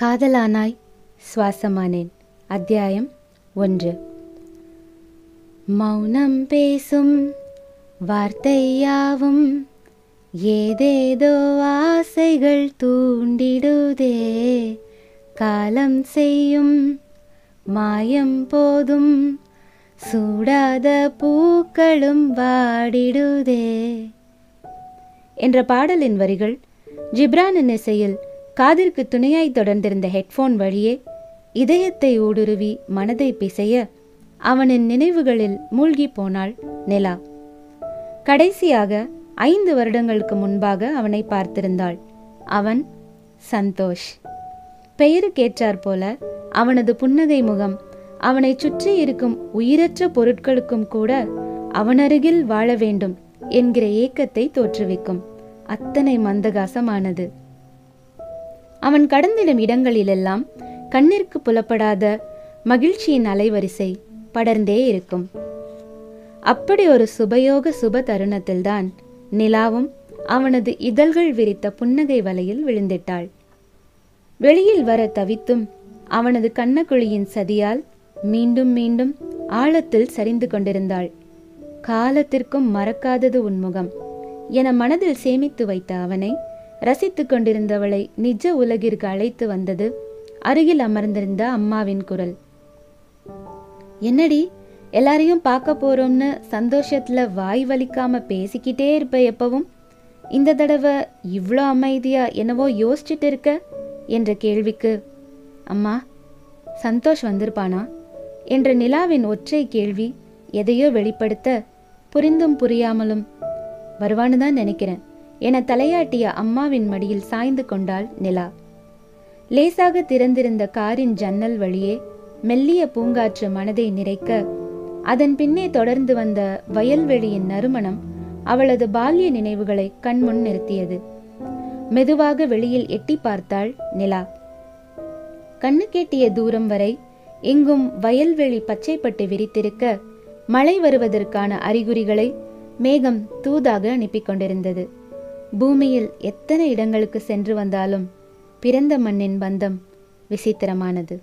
காதலானாய் சுவாசமானேன். அத்தியாயம் ஒன்று. மௌனம் பேசும் வார்த்தையாவும் ஏதேதோ ஆசைகள் தூண்டிடுதே. காலம் செய்யும் மாயம் போதும் சூடாத பூக்களும் வாடிடுதே. என்ற பாடலின் வரிகள் ஜிப்ரானின் இசையில் காதிற்கு துணையாய் தொடர்ந்திருந்த ஹெட்போன் வழியே இதயத்தை ஊடுருவி மனதை பிசைய அவனின் நினைவுகளில் மூழ்கி போனாள் நிலா. கடைசியாக ஐந்து வருடங்களுக்கு முன்பாக அவனை பார்த்திருந்தாள். அவன் சந்தோஷ். பெயருக்கேற்றாற் போல அவனது புன்னகை முகம் அவனை சுற்றி இருக்கும் உயிரற்ற பொருட்களுக்கும் கூட அவனருகில் வாழ வேண்டும் என்கிற ஏக்கத்தை தோற்றுவிக்கும். அத்தனை மந்தகாசமானது. அவன் கடந்திடும் இடங்களிலெல்லாம் கண்ணிற்கு புலப்படாத மகிழ்ச்சியின் அலைவரிசை படர்ந்தே இருக்கும். அப்படி ஒரு சுபயோக சுப தருணத்தில்தான் நிலாவும் அவனது இதழ்கள் விரித்த புன்னகை வலையில் விழுந்திட்டாள். வெளியில் வர தவித்தும் அவனது கண்ணக்குழியின் சதியால் மீண்டும் மீண்டும் ஆழத்தில் சரிந்து கொண்டிருந்தாள். காலத்திற்கும் மறக்காதது உன்முகம் என மனதில் சேமித்து வைத்த அவனை ரசித்து கொண்டிருந்தவளை நிஜ உலகிற்கு அழைத்து வந்தது அருகில் அமர்ந்திருந்த அம்மாவின் குரல். என்னடி எல்லாரையும் பார்க்க போறோம்னு சந்தோஷத்துல வாய் வலிக்காம பேசிக்கிட்டே இருப்ப எப்பவும்? இந்த தடவை இவ்வளோ அமைதியா என்னவோ யோசிச்சுட்டு இருக்க? என்ற கேள்விக்கு அம்மா சந்தோஷ் வந்திருப்பானா? என்ற நிலாவின் ஒற்றை கேள்வி எதையோ வெளிப்படுத்த புரிந்தும் புரியாமலும் வருவான்னு தான் நினைக்கிறேன். என தலையாட்டிய அம்மாவின் மடியில் சாய்ந்து கொண்டாள் நிலா. லேசாக திறந்திருந்த காரின் ஜன்னல் வழியே மெல்லிய பூங்காற்று மனதை நிறைக்க அதன் பின்னே தொடர்ந்து வந்த வயல்வெளியின் நறுமணம் அவளது பால்ய நினைவுகளை கண்முன் நிறுத்தியது. மெதுவாக வெளியில் எட்டி பார்த்தாள் நிலா. கண்ணு கேட்டிய தூரம் வரை எங்கும் வயல்வெளி பச்சைப்பட்டு விரித்திருக்க மழை வருவதற்கான அறிகுறிகளை மேகம் தூதாக அனுப்பி கொண்டிருந்தது பூமியில் எத்தனை இடங்களுக்கு சென்று வந்தாலும் பிறந்த மண்ணின் பந்தம் விசித்திரமானது.